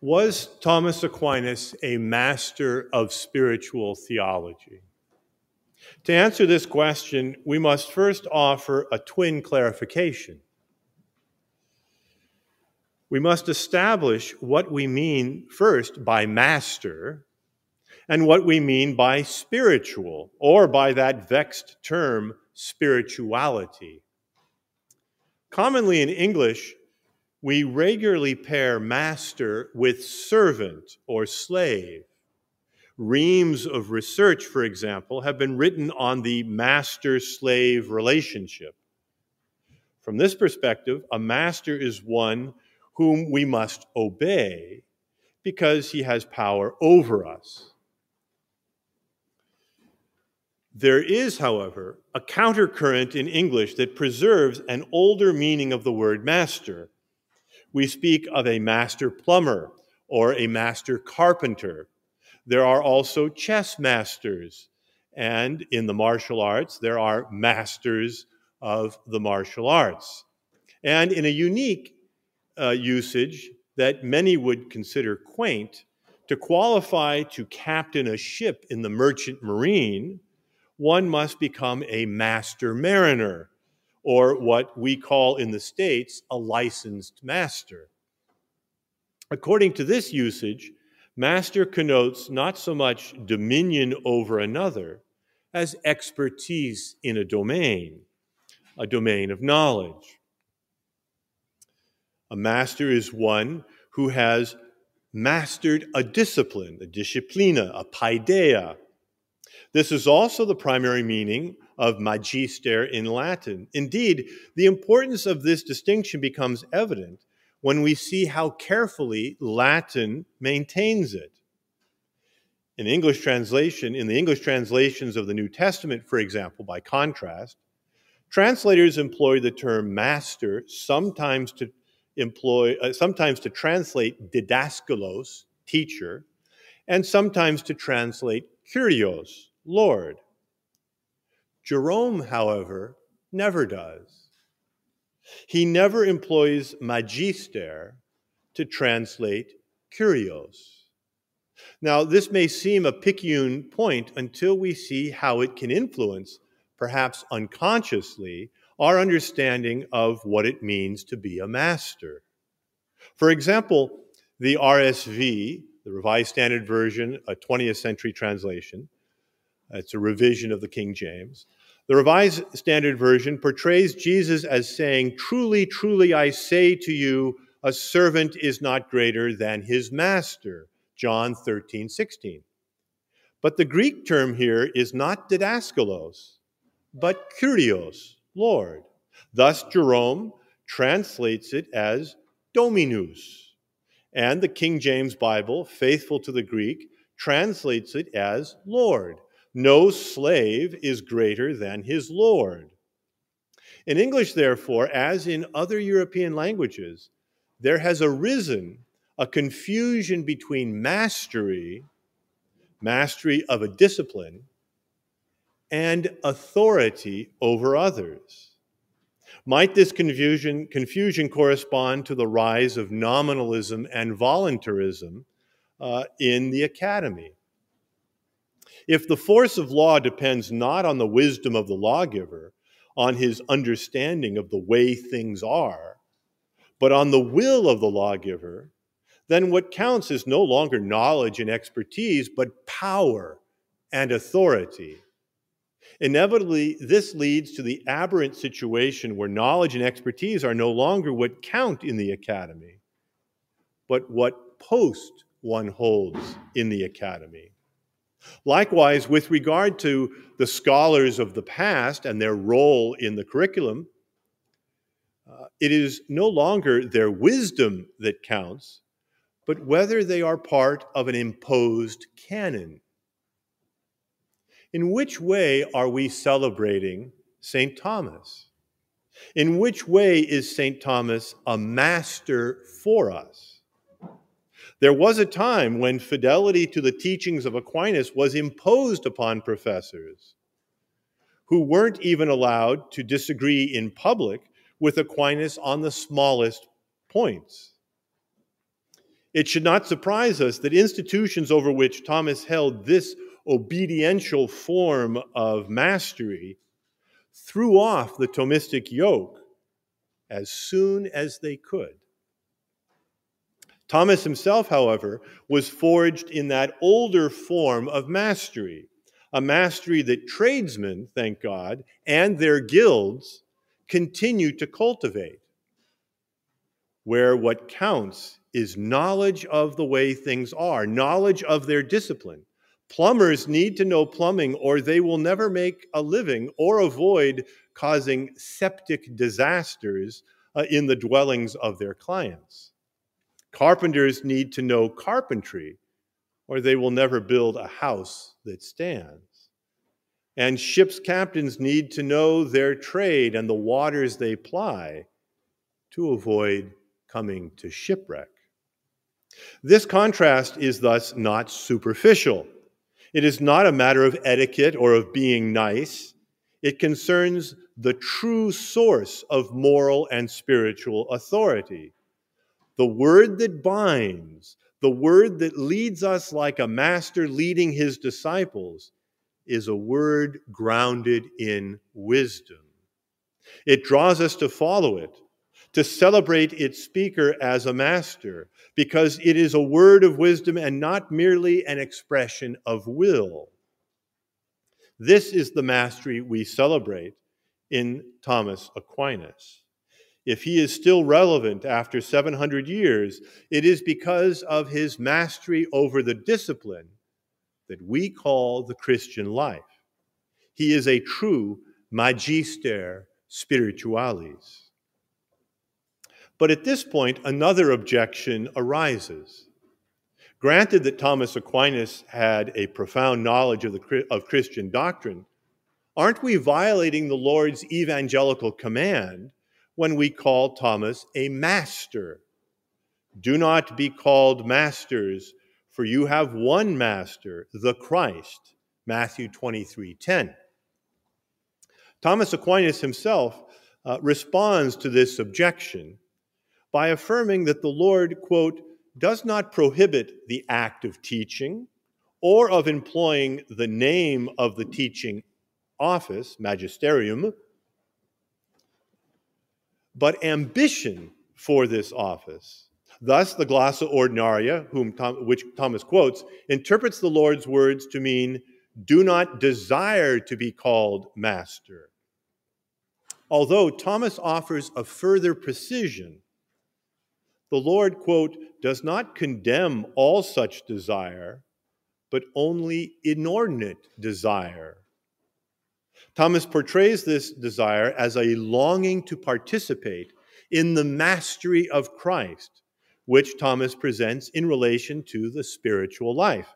Was Thomas Aquinas a master of spiritual theology? To answer this question, we must first offer a twin clarification. We must establish what we mean first by master and what we mean by spiritual, or by that vexed term, spirituality. Commonly in English, we regularly pair master with servant or slave. Reams of research, for example, have been written on the master slave relationship. From this perspective, a master is one whom we must obey because he has power over us. There is, however, a countercurrent in English that preserves an older meaning of the word master we speak of a master plumber or a master carpenter. There are also chess masters, and in the martial arts, there are masters of the martial arts. And in a unique uh, usage that many would consider quaint, to qualify to captain a ship in the merchant marine, one must become a master mariner or what we call in the States a licensed master. According to this usage, master connotes not so much dominion over another as expertise in a domain, a domain of knowledge. A master is one who has mastered a discipline, a disciplina, a paideia. This is also the primary meaning of magister in Latin. Indeed, the importance of this distinction becomes evident when we see how carefully Latin maintains it. In English translation, in the English translations of the New Testament, for example, by contrast, translators employ the term master sometimes to employ uh, sometimes to translate didaskalos, teacher, and sometimes to translate kurios, Lord. Jerome, however, never does. He never employs magister to translate kurios. Now, this may seem a picayune point until we see how it can influence, perhaps unconsciously, our understanding of what it means to be a master. For example, the RSV, the Revised Standard Version, a 20th century translation, it's a revision of the King James. The Revised Standard Version portrays Jesus as saying, Truly, truly, I say to you, a servant is not greater than his master. John 13, 16. But the Greek term here is not didaskalos, but kurios, Lord. Thus, Jerome translates it as dominus. And the King James Bible, faithful to the Greek, translates it as Lord. No slave is greater than his Lord. In English, therefore, as in other European languages, there has arisen a confusion between mastery, mastery of a discipline, and authority over others. Might this confusion, confusion correspond to the rise of nominalism and voluntarism uh, in the academy? If the force of law depends not on the wisdom of the lawgiver, on his understanding of the way things are, but on the will of the lawgiver, then what counts is no longer knowledge and expertise, but power and authority. Inevitably, this leads to the aberrant situation where knowledge and expertise are no longer what count in the academy, but what post one holds in the academy. Likewise, with regard to the scholars of the past and their role in the curriculum, uh, it is no longer their wisdom that counts, but whether they are part of an imposed canon. In which way are we celebrating St. Thomas? In which way is St. Thomas a master for us? There was a time when fidelity to the teachings of Aquinas was imposed upon professors who weren't even allowed to disagree in public with Aquinas on the smallest points. It should not surprise us that institutions over which Thomas held this obediential form of mastery threw off the Thomistic yoke as soon as they could. Thomas himself, however, was forged in that older form of mastery, a mastery that tradesmen, thank God, and their guilds continue to cultivate, where what counts is knowledge of the way things are, knowledge of their discipline. Plumbers need to know plumbing, or they will never make a living or avoid causing septic disasters uh, in the dwellings of their clients. Carpenters need to know carpentry, or they will never build a house that stands. And ship's captains need to know their trade and the waters they ply to avoid coming to shipwreck. This contrast is thus not superficial. It is not a matter of etiquette or of being nice. It concerns the true source of moral and spiritual authority the word that binds, the word that leads us like a master leading his disciples, is a word grounded in wisdom. It draws us to follow it, to celebrate its speaker as a master, because it is a word of wisdom and not merely an expression of will. This is the mastery we celebrate in Thomas Aquinas if he is still relevant after 700 years, it is because of his mastery over the discipline that we call the Christian life. He is a true magister spiritualis. But at this point, another objection arises. Granted that Thomas Aquinas had a profound knowledge of, the, of Christian doctrine, aren't we violating the Lord's evangelical command when we call Thomas a master. Do not be called masters, for you have one master, the Christ. Matthew 23 10. Thomas Aquinas himself uh, responds to this objection by affirming that the Lord, quote, does not prohibit the act of teaching or of employing the name of the teaching office, magisterium, but ambition for this office. Thus, the glossa ordinaria, whom Tom, which Thomas quotes, interprets the Lord's words to mean, do not desire to be called master. Although Thomas offers a further precision, the Lord, quote, does not condemn all such desire, but only inordinate desire Thomas portrays this desire as a longing to participate in the mastery of Christ, which Thomas presents in relation to the spiritual life.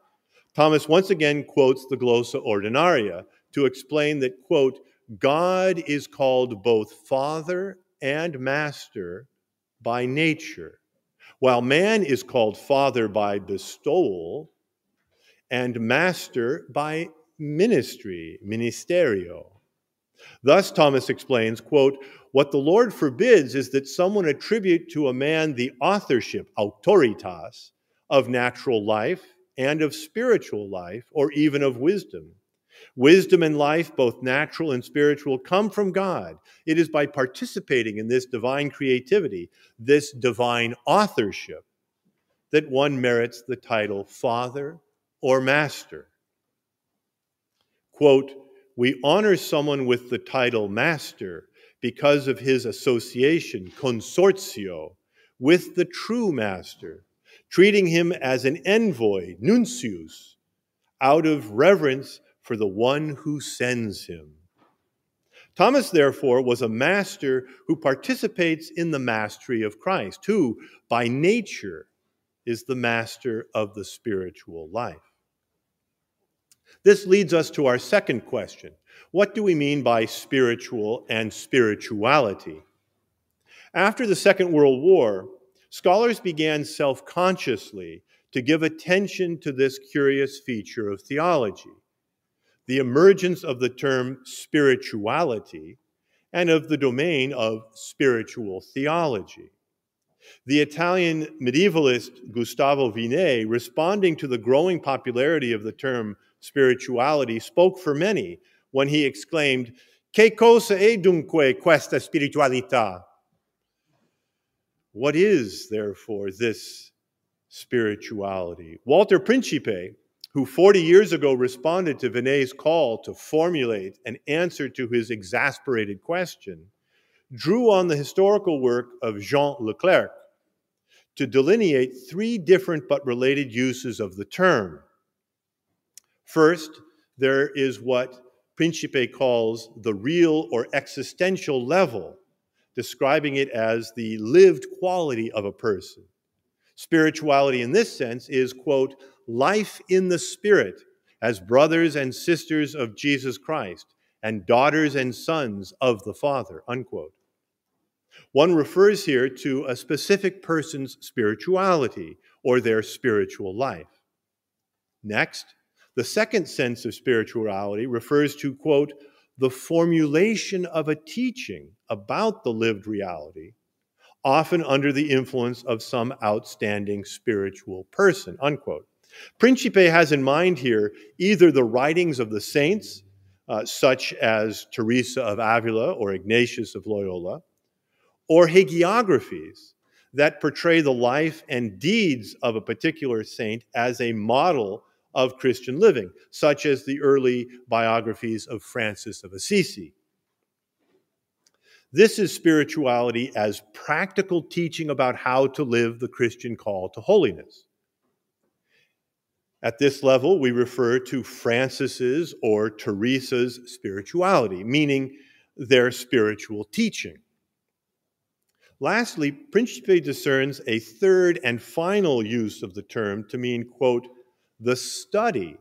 Thomas once again quotes the Glossa Ordinaria to explain that, quote, God is called both Father and Master by nature, while man is called Father by bestowal and Master by ministry, ministerio. Thus, Thomas explains, quote, what the Lord forbids is that someone attribute to a man the authorship, autoritas, of natural life and of spiritual life, or even of wisdom. Wisdom and life, both natural and spiritual, come from God. It is by participating in this divine creativity, this divine authorship, that one merits the title Father or Master. Quote, we honor someone with the title master because of his association, consortio, with the true master, treating him as an envoy, nuncius, out of reverence for the one who sends him. Thomas, therefore, was a master who participates in the mastery of Christ, who, by nature, is the master of the spiritual life. This leads us to our second question. What do we mean by spiritual and spirituality? After the Second World War, scholars began self consciously to give attention to this curious feature of theology the emergence of the term spirituality and of the domain of spiritual theology. The Italian medievalist Gustavo Vinay, responding to the growing popularity of the term spirituality, spoke for many when he exclaimed, Che cosa è dunque questa spiritualità? What is, therefore, this spirituality? Walter Principe, who 40 years ago responded to Vinay's call to formulate an answer to his exasperated question, drew on the historical work of Jean Leclercq to delineate three different but related uses of the term. First, there is what Principe calls the real or existential level, describing it as the lived quality of a person. Spirituality in this sense is, quote, life in the Spirit as brothers and sisters of Jesus Christ and daughters and sons of the Father, unquote. One refers here to a specific person's spirituality or their spiritual life. Next, the second sense of spirituality refers to, quote, the formulation of a teaching about the lived reality, often under the influence of some outstanding spiritual person, unquote. Principe has in mind here either the writings of the saints, uh, such as Teresa of Avila or Ignatius of Loyola, or hagiographies that portray the life and deeds of a particular saint as a model of Christian living, such as the early biographies of Francis of Assisi. This is spirituality as practical teaching about how to live the Christian call to holiness. At this level, we refer to Francis's or Teresa's spirituality, meaning their spiritual teaching. Lastly, Principe discerns a third and final use of the term to mean, quote, the study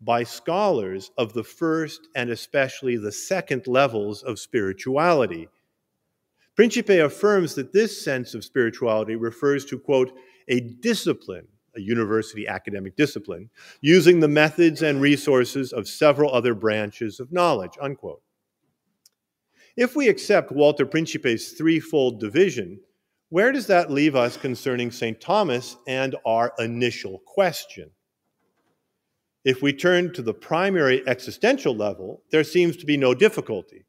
by scholars of the first and especially the second levels of spirituality. Principe affirms that this sense of spirituality refers to, quote, a discipline, a university academic discipline, using the methods and resources of several other branches of knowledge, unquote. If we accept Walter Principe's threefold division, where does that leave us concerning St. Thomas and our initial question? If we turn to the primary existential level, there seems to be no difficulty.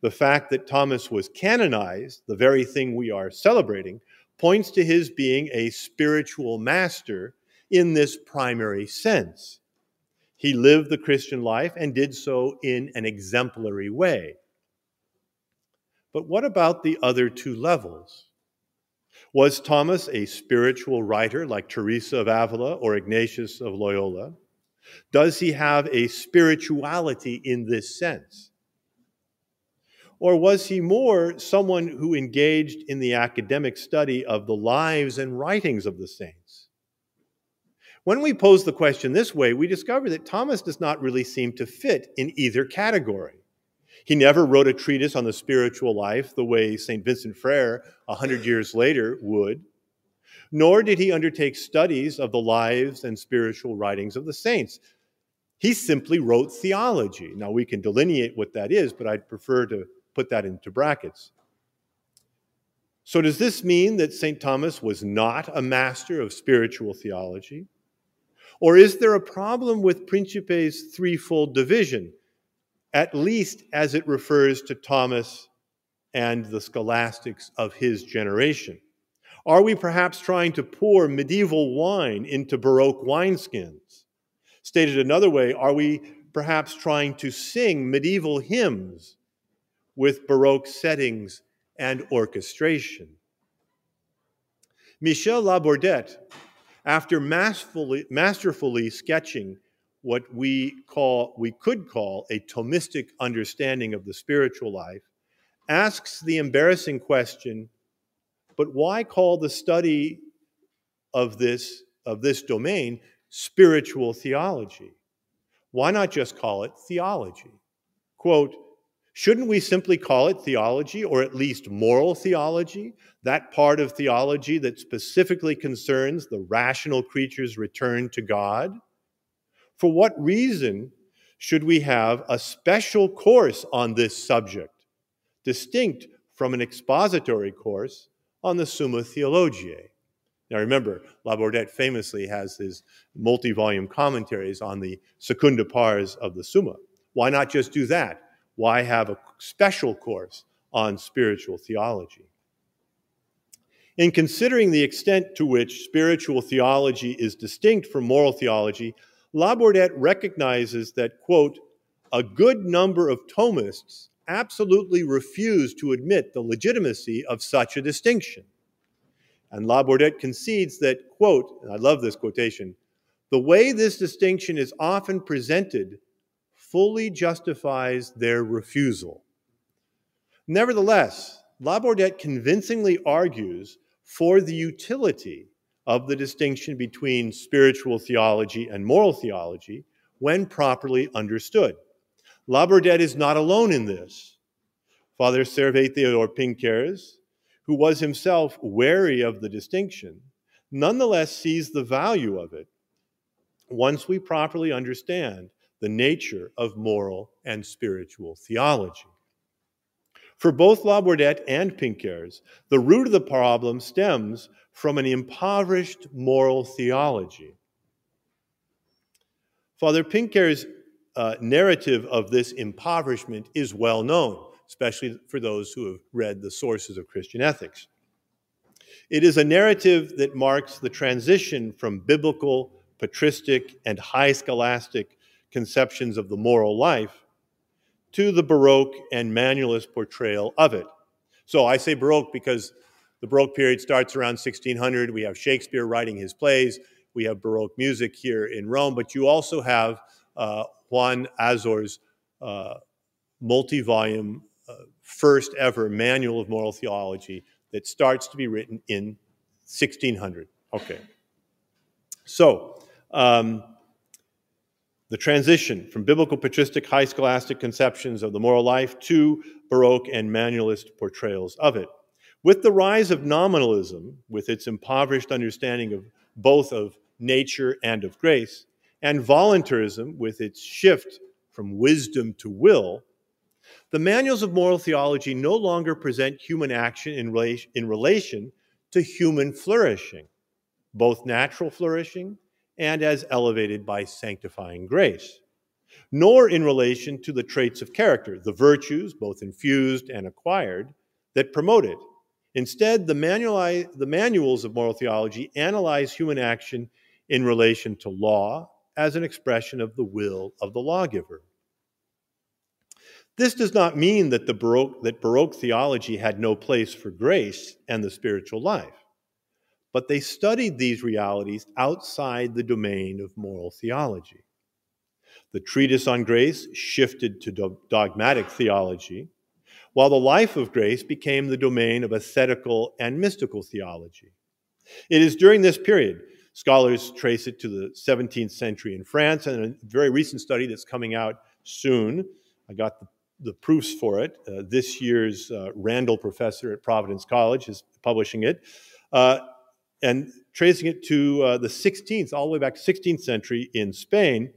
The fact that Thomas was canonized, the very thing we are celebrating, points to his being a spiritual master in this primary sense. He lived the Christian life and did so in an exemplary way. But what about the other two levels? Was Thomas a spiritual writer like Teresa of Avila or Ignatius of Loyola? Does he have a spirituality in this sense? Or was he more someone who engaged in the academic study of the lives and writings of the saints? When we pose the question this way, we discover that Thomas does not really seem to fit in either category. He never wrote a treatise on the spiritual life the way St. Vincent Ferrer, a hundred years later, would, nor did he undertake studies of the lives and spiritual writings of the saints. He simply wrote theology. Now, we can delineate what that is, but I'd prefer to put that into brackets. So, does this mean that St. Thomas was not a master of spiritual theology? Or is there a problem with Principe's threefold division? at least as it refers to Thomas and the scholastics of his generation? Are we perhaps trying to pour medieval wine into Baroque wineskins? Stated another way, are we perhaps trying to sing medieval hymns with Baroque settings and orchestration? Michel Labourdette, after masterfully, masterfully sketching what we call we could call a Thomistic understanding of the spiritual life asks the embarrassing question but why call the study of this of this domain spiritual theology? Why not just call it theology? Quote shouldn't we simply call it theology or at least moral theology? That part of theology that specifically concerns the rational creature's return to god? For what reason should we have a special course on this subject, distinct from an expository course on the Summa Theologiae. Now remember, Labourdette famously has his multi volume commentaries on the secunda pars of the Summa. Why not just do that? Why have a special course on spiritual theology? In considering the extent to which spiritual theology is distinct from moral theology, Labourdette recognizes that, quote, a good number of Thomists absolutely refuse to admit the legitimacy of such a distinction. And Labourdette concedes that, quote, and I love this quotation, the way this distinction is often presented fully justifies their refusal. Nevertheless, Labourdette convincingly argues for the utility of the distinction between spiritual theology and moral theology when properly understood. Labourdette is not alone in this. Father Servais Theodore Pinckaers, who was himself wary of the distinction, nonetheless sees the value of it once we properly understand the nature of moral and spiritual theology. For both Labourdette and Pinckaers, the root of the problem stems from an impoverished moral theology. Father Pinckaers' uh, narrative of this impoverishment is well known, especially for those who have read the sources of Christian ethics. It is a narrative that marks the transition from biblical, patristic, and high scholastic conceptions of the moral life to the Baroque and manualist portrayal of it. So I say Baroque because the Baroque period starts around 1600. We have Shakespeare writing his plays. We have Baroque music here in Rome, but you also have uh, Juan Azor's uh, multi volume, uh, first ever manual of moral theology that starts to be written in 1600. Okay. So, um, the transition from biblical patristic high scholastic conceptions of the moral life to Baroque and manualist portrayals of it. With the rise of nominalism, with its impoverished understanding of both of nature and of grace, and voluntarism, with its shift from wisdom to will, the manuals of moral theology no longer present human action in relation, in relation to human flourishing, both natural flourishing and as elevated by sanctifying grace, nor in relation to the traits of character, the virtues, both infused and acquired, that promote it. Instead, the, manuali- the manuals of moral theology analyze human action in relation to law as an expression of the will of the lawgiver. This does not mean that, the Baroque, that Baroque theology had no place for grace and the spiritual life but they studied these realities outside the domain of moral theology. The treatise on grace shifted to dogmatic theology, while the life of grace became the domain of ascetical and mystical theology. It is during this period, scholars trace it to the 17th century in France, and a very recent study that's coming out soon. I got the, the proofs for it. Uh, this year's uh, Randall professor at Providence College is publishing it. Uh, and tracing it to uh, the 16th, all the way back to 16th century in Spain.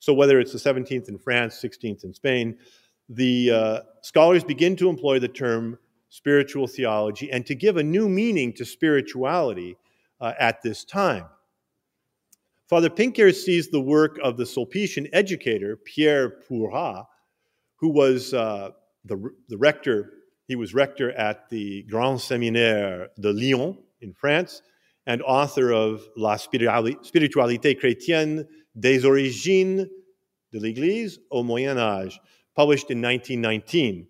So whether it's the 17th in France, 16th in Spain, the uh, scholars begin to employ the term spiritual theology and to give a new meaning to spirituality uh, at this time. Father Pinckaers sees the work of the Sulpician educator Pierre Pourrat, who was uh, the, the rector, he was rector at the Grand Séminaire de Lyon in France, and author of La spiritualité chrétienne des origines de l'Église au Moyen Âge, published in 1919.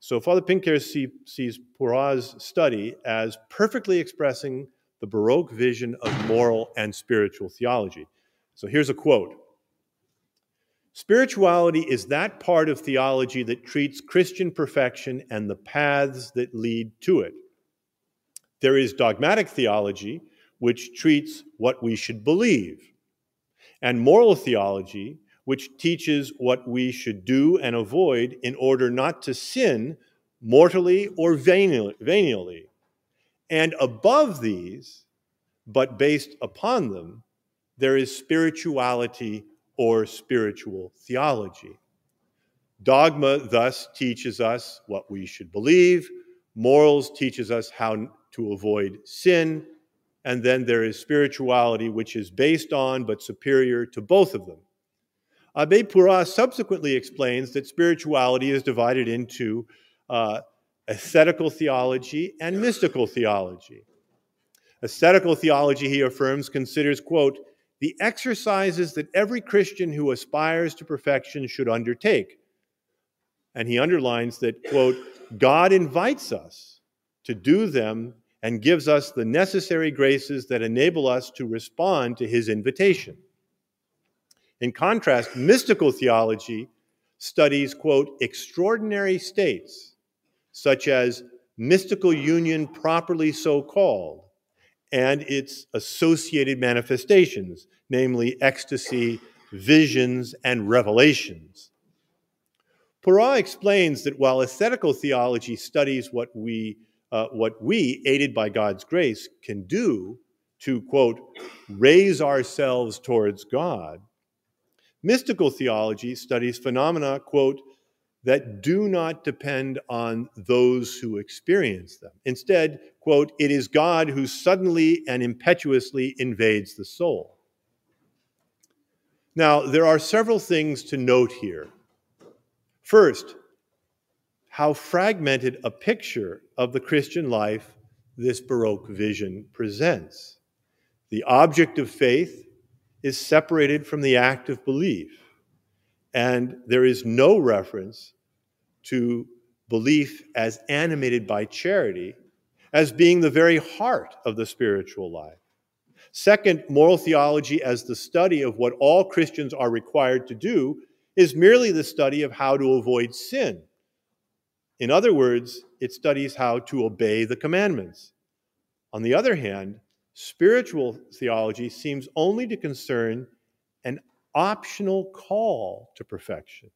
So Father Pinckaers see, sees Pourrat's study as perfectly expressing the Baroque vision of moral and spiritual theology. So here's a quote Spirituality is that part of theology that treats Christian perfection and the paths that lead to it. There is dogmatic theology, which treats what we should believe, and moral theology, which teaches what we should do and avoid in order not to sin mortally or venially. And above these, but based upon them, there is spirituality or spiritual theology. Dogma thus teaches us what we should believe, morals teaches us how to avoid sin, and then there is spirituality, which is based on but superior to both of them. Abbe Pourrat subsequently explains that spirituality is divided into uh, ascetical theology and mystical theology. Ascetical theology, he affirms, considers, quote, the exercises that every Christian who aspires to perfection should undertake. And he underlines that, quote, God invites us to do them and gives us the necessary graces that enable us to respond to his invitation. In contrast, mystical theology studies, quote, extraordinary states, such as mystical union properly so called, and its associated manifestations, namely ecstasy, visions, and revelations. Pourrat explains that while ascetical theology studies what we uh, what we, aided by God's grace, can do to, quote, raise ourselves towards God. Mystical theology studies phenomena, quote, that do not depend on those who experience them. Instead, quote, it is God who suddenly and impetuously invades the soul. Now, there are several things to note here. First, how fragmented a picture of the Christian life this Baroque vision presents. The object of faith is separated from the act of belief, and there is no reference to belief as animated by charity as being the very heart of the spiritual life. Second, moral theology as the study of what all Christians are required to do is merely the study of how to avoid sin in other words, it studies how to obey the commandments. On the other hand, spiritual theology seems only to concern optional call to perfection.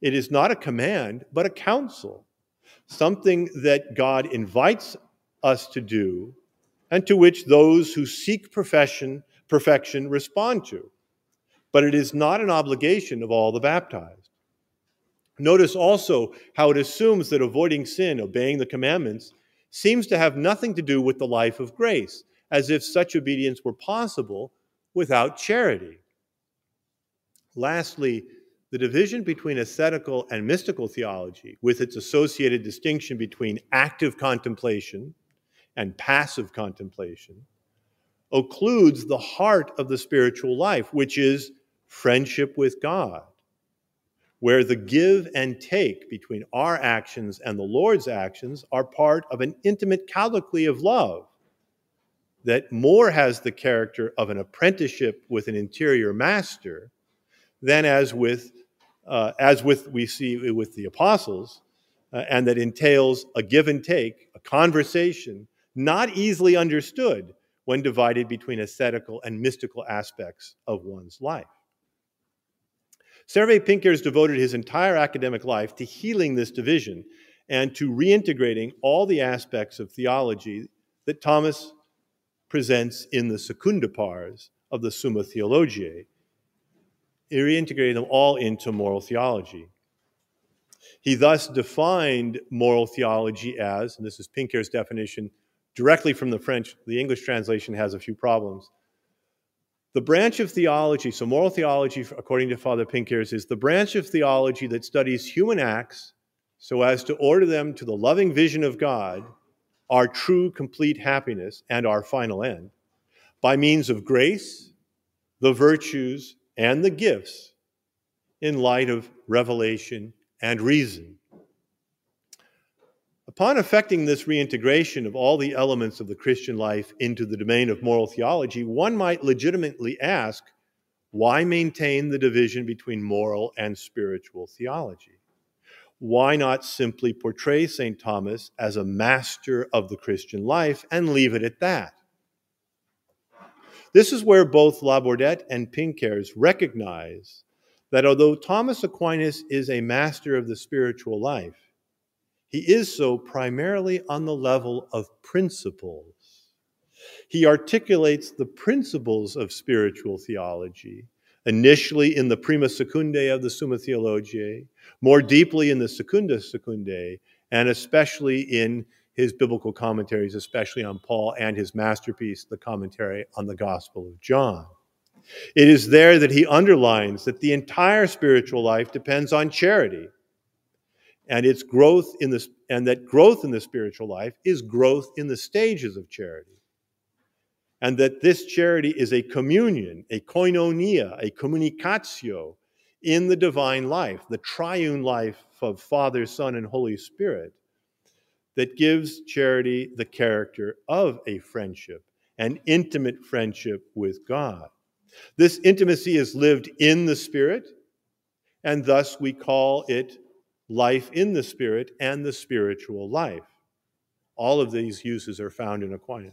It is not a command, but a counsel, something that God invites us to do and to which those who seek profession, perfection respond to. But it is not an obligation of all the baptized. Notice also how it assumes that avoiding sin, obeying the commandments, seems to have nothing to do with the life of grace, as if such obedience were possible without charity. Lastly, the division between ascetical and mystical theology, with its associated distinction between active contemplation and passive contemplation, occludes the heart of the spiritual life, which is friendship with God where the give and take between our actions and the Lord's actions are part of an intimate colloquy of love that more has the character of an apprenticeship with an interior master than as with uh, as with we see with the apostles uh, and that entails a give and take a conversation not easily understood when divided between ascetical and mystical aspects of one's life Servais Pinckaers devoted his entire academic life to healing this division and to reintegrating all the aspects of theology that Thomas presents in the Secunda Pars of the Summa Theologiae. He reintegrated them all into moral theology. He thus defined moral theology as, and this is Pinckaers' definition directly from the French, the English translation has a few problems, the branch of theology, so moral theology, according to Father Pinckaers, is the branch of theology that studies human acts so as to order them to the loving vision of God, our true, complete happiness, and our final end, by means of grace, the virtues, and the gifts in light of revelation and reason. Upon effecting this reintegration of all the elements of the Christian life into the domain of moral theology, one might legitimately ask why maintain the division between moral and spiritual theology? Why not simply portray St. Thomas as a master of the Christian life and leave it at that? This is where both Labourdette and Pinckaers recognize that although Thomas Aquinas is a master of the spiritual life, he is so primarily on the level of principles. He articulates the principles of spiritual theology, initially in the Prima Secundae of the Summa Theologiae, more deeply in the Secunda Secundae, and especially in his biblical commentaries, especially on Paul and his masterpiece, the commentary on the Gospel of John. It is there that he underlines that the entire spiritual life depends on charity. And its growth in the and that growth in the spiritual life is growth in the stages of charity. And that this charity is a communion, a koinonia, a communicatio in the divine life, the triune life of Father, Son, and Holy Spirit, that gives charity the character of a friendship, an intimate friendship with God. This intimacy is lived in the Spirit, and thus we call it life in the Spirit and the spiritual life. All of these uses are found in Aquinas.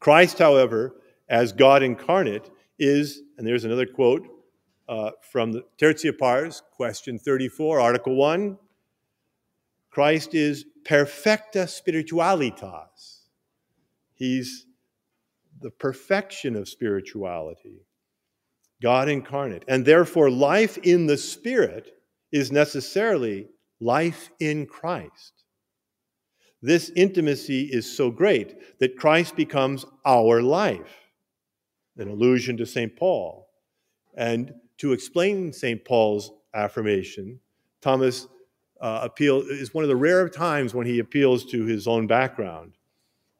Christ, however, as God incarnate, is, and there's another quote uh, from the Tertia Pars, question 34, Article 1. Christ is perfecta spiritualitas. He's the perfection of spirituality, God incarnate. And therefore, life in the Spirit is necessarily life in Christ. This intimacy is so great that Christ becomes our life, an allusion to St. Paul. And to explain St. Paul's affirmation, Thomas uh, appeal is one of the rare times when he appeals to his own background.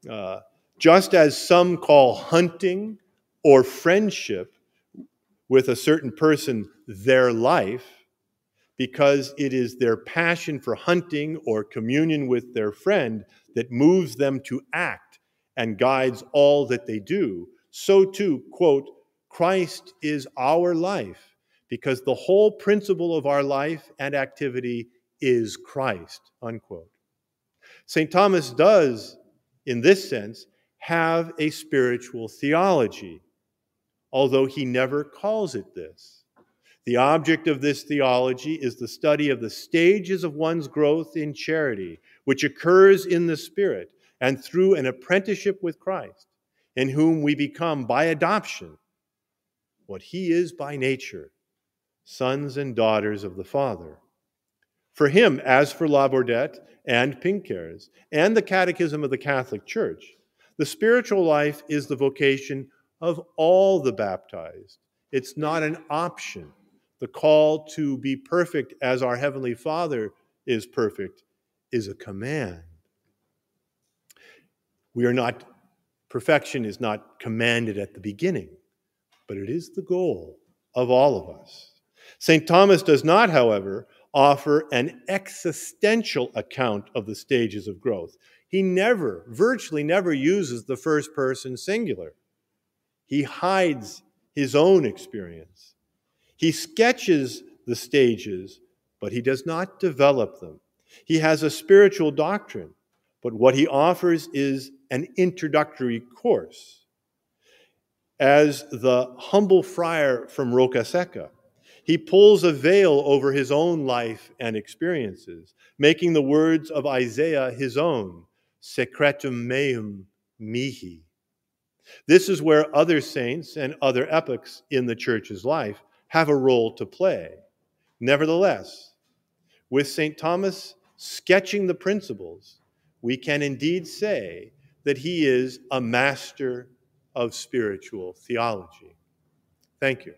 Uh, just as some call hunting or friendship with a certain person their life, because it is their passion for hunting or communion with their friend that moves them to act and guides all that they do, so too, quote, Christ is our life because the whole principle of our life and activity is Christ, unquote. St. Thomas does, in this sense, have a spiritual theology, although he never calls it this. The object of this theology is the study of the stages of one's growth in charity, which occurs in the Spirit and through an apprenticeship with Christ, in whom we become by adoption what he is by nature sons and daughters of the Father. For him, as for Labourdette and Pinckaers and the Catechism of the Catholic Church, the spiritual life is the vocation of all the baptized. It's not an option. The call to be perfect as our Heavenly Father is perfect is a command. We are not, perfection is not commanded at the beginning, but it is the goal of all of us. St. Thomas does not, however, offer an existential account of the stages of growth. He never, virtually never uses the first person singular. He hides his own experience. He sketches the stages, but he does not develop them. He has a spiritual doctrine, but what he offers is an introductory course. As the humble friar from Roccasecca, he pulls a veil over his own life and experiences, making the words of Isaiah his own secretum meum mihi. This is where other saints and other epochs in the church's life have a role to play. Nevertheless, with St. Thomas sketching the principles, we can indeed say that he is a master of spiritual theology. Thank you.